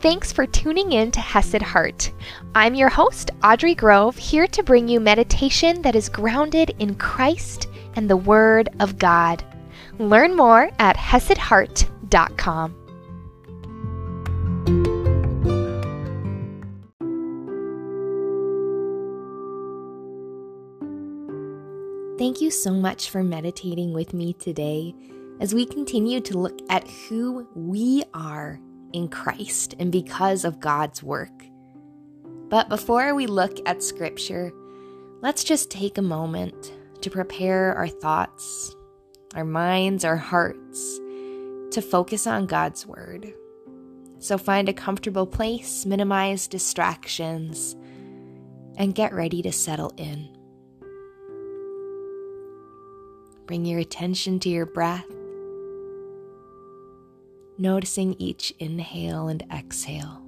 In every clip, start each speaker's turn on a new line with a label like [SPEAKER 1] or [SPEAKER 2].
[SPEAKER 1] Thanks for tuning in to Hesed Heart. I'm your host, Audrey Grove, here to bring you meditation that is grounded in Christ and the Word of God. Learn more at HesedHeart.com. Thank you so much for meditating with me today as we continue to look at who we are in Christ and because of God's work. But before we look at Scripture, let's just take a moment to prepare our thoughts, our minds, our hearts to focus on God's Word. So find a comfortable place, minimize distractions, and get ready to settle in. Bring your attention to your breath, noticing each inhale and exhale.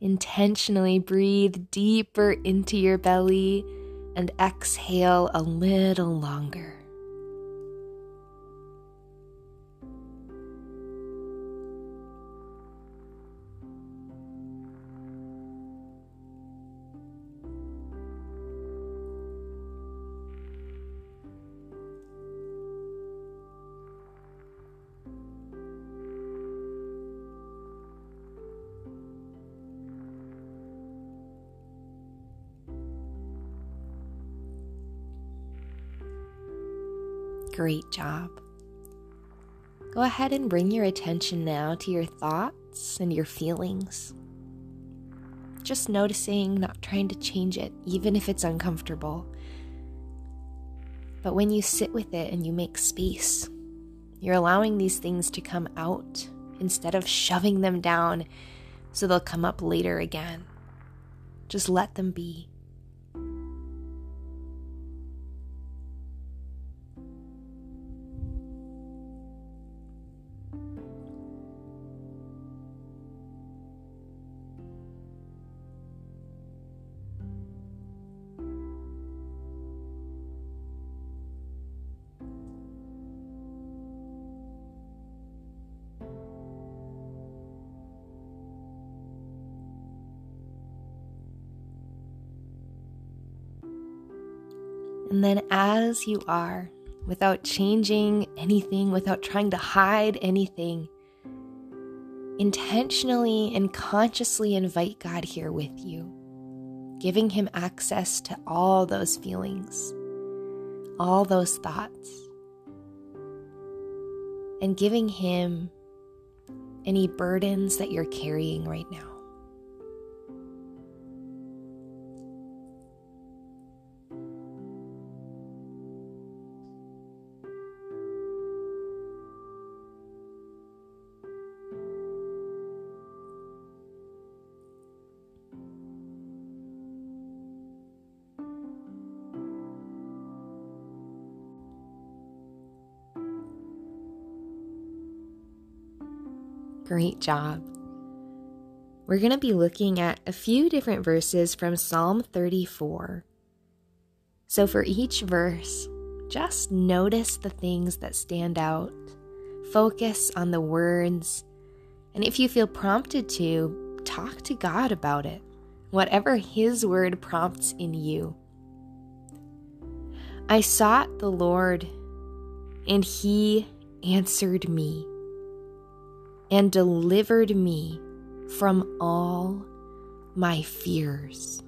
[SPEAKER 1] Intentionally breathe deeper into your belly and exhale a little longer. Great job. Go ahead and bring your attention now to your thoughts and your feelings. Just noticing, not trying to change it, even if it's uncomfortable. But when you sit with it and you make space, you're allowing these things to come out instead of shoving them down so they'll come up later again. Just let them be. And then, as you are, without changing anything, without trying to hide anything, intentionally and consciously invite God here with you, giving Him access to all those feelings, all those thoughts, and giving Him any burdens that you're carrying right now. Great job. We're going to be looking at a few different verses from Psalm 34. So, for each verse, just notice the things that stand out, focus on the words, and if you feel prompted to, talk to God about it, whatever His word prompts in you. I sought the Lord, and He answered me and delivered me from all my fears.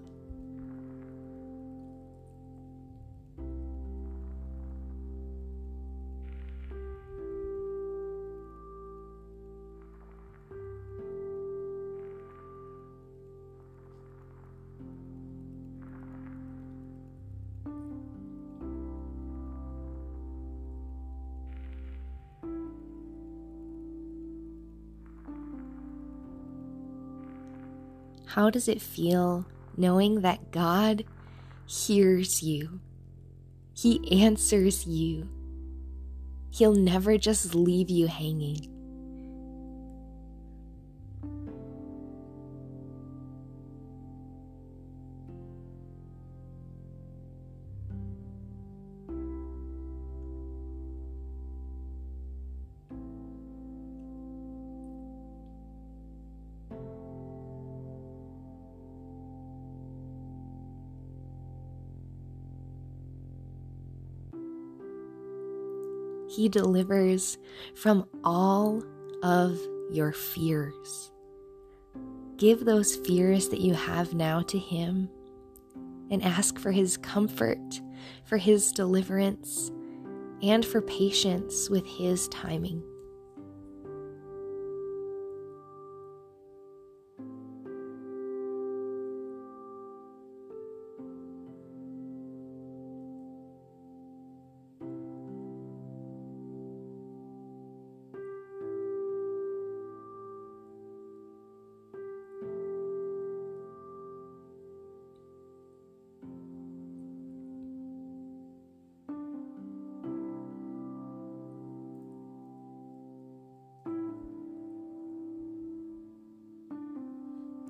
[SPEAKER 1] How does it feel knowing that God hears you? He answers you. He'll never just leave you hanging. He delivers from all of your fears. Give those fears that you have now to Him and ask for His comfort, for His deliverance, and for patience with His timing.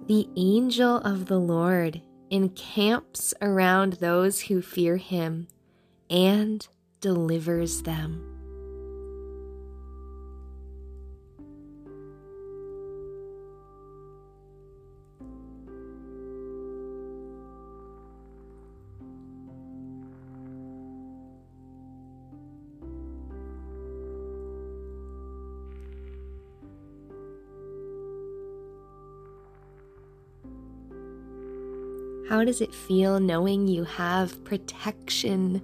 [SPEAKER 1] The angel of the Lord encamps around those who fear him and delivers them. How does it feel knowing you have protection,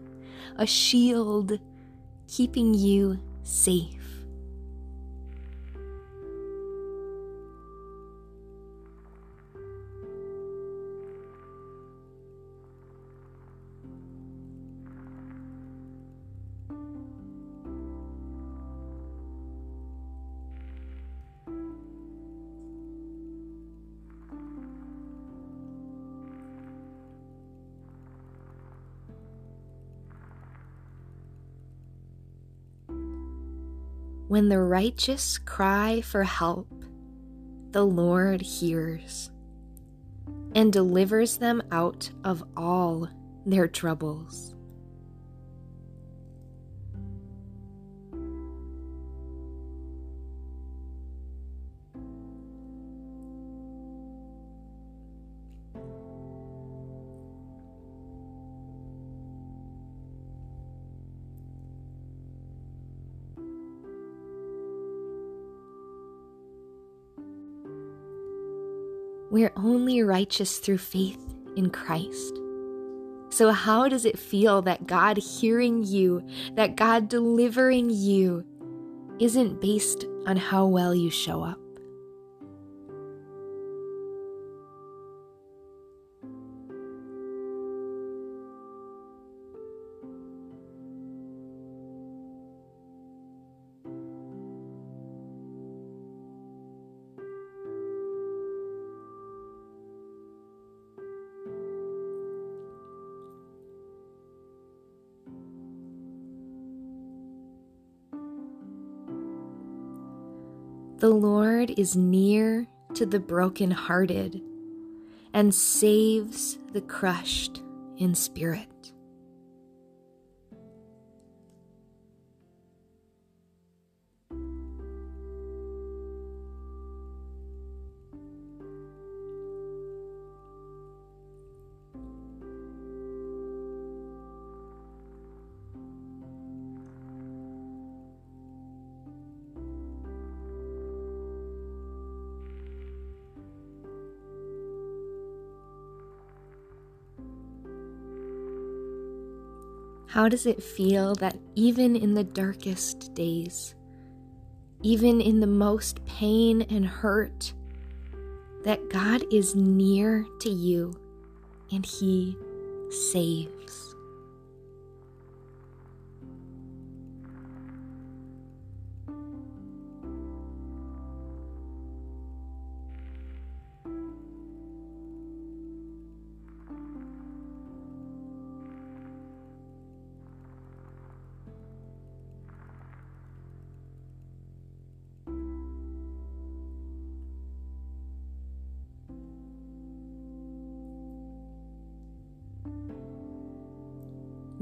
[SPEAKER 1] a shield keeping you safe? When the righteous cry for help, the Lord hears and delivers them out of all their troubles. We're only righteous through faith in Christ. So, how does it feel that God hearing you, that God delivering you, isn't based on how well you show up? The Lord is near to the brokenhearted and saves the crushed in spirit. How does it feel that even in the darkest days, even in the most pain and hurt, that God is near to you and He saves?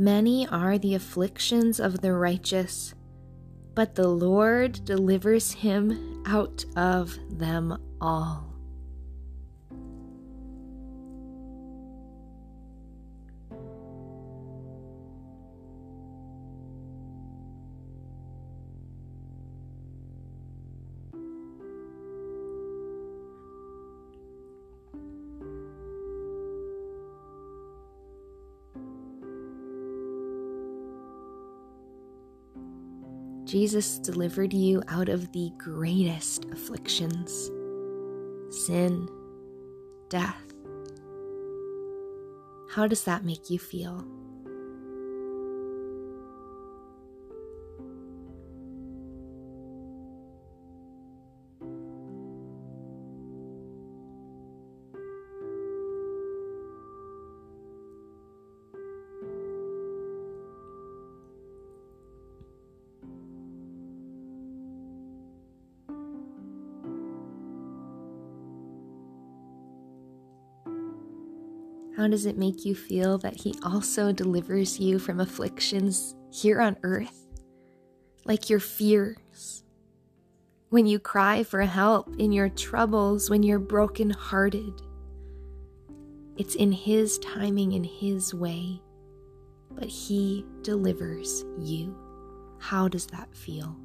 [SPEAKER 1] Many are the afflictions of the righteous, but the Lord delivers him out of them all. Jesus delivered you out of the greatest afflictions sin, death. How does that make you feel? How does it make you feel that He also delivers you from afflictions here on earth? Like your fears. When you cry for help in your troubles, when you're brokenhearted. It's in His timing, in His way, but He delivers you. How does that feel?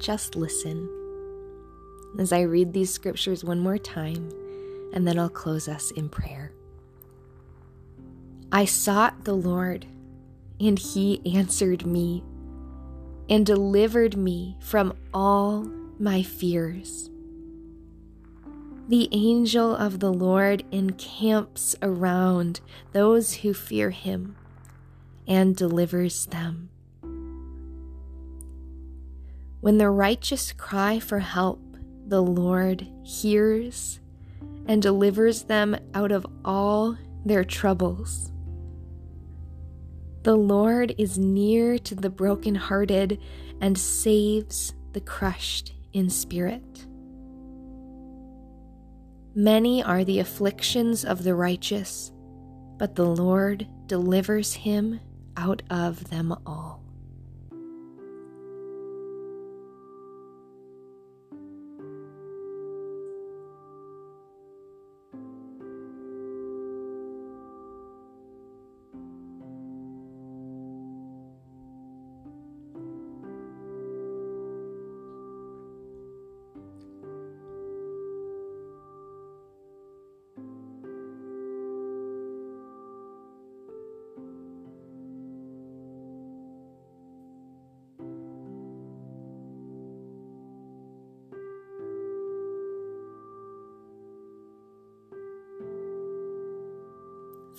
[SPEAKER 1] Just listen as I read these scriptures one more time, and then I'll close us in prayer. I sought the Lord, and he answered me and delivered me from all my fears. The angel of the Lord encamps around those who fear him and delivers them. When the righteous cry for help, the Lord hears and delivers them out of all their troubles. The Lord is near to the brokenhearted and saves the crushed in spirit. Many are the afflictions of the righteous, but the Lord delivers him out of them all.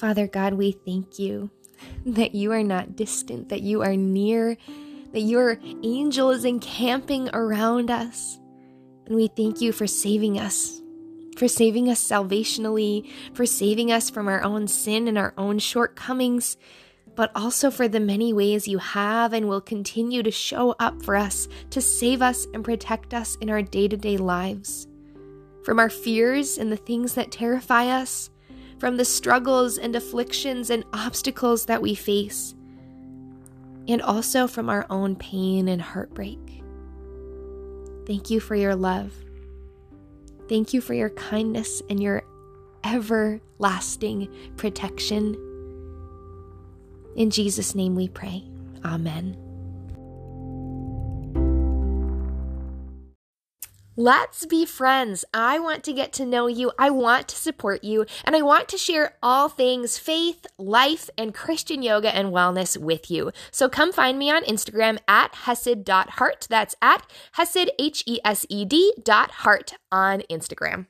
[SPEAKER 1] Father God, we thank you that you are not distant, that you are near, that your angel is encamping around us. And we thank you for saving us, for saving us salvationally, for saving us from our own sin and our own shortcomings, but also for the many ways you have and will continue to show up for us to save us and protect us in our day to day lives. From our fears and the things that terrify us, from the struggles and afflictions and obstacles that we face, and also from our own pain and heartbreak. Thank you for your love. Thank you for your kindness and your everlasting protection. In Jesus' name we pray. Amen. Let's be friends. I want to get to know you. I want to support you. And I want to share all things faith, life, and Christian yoga and wellness with you. So come find me on Instagram at hesed.heart. That's at hesed, H E S E D dot heart on Instagram.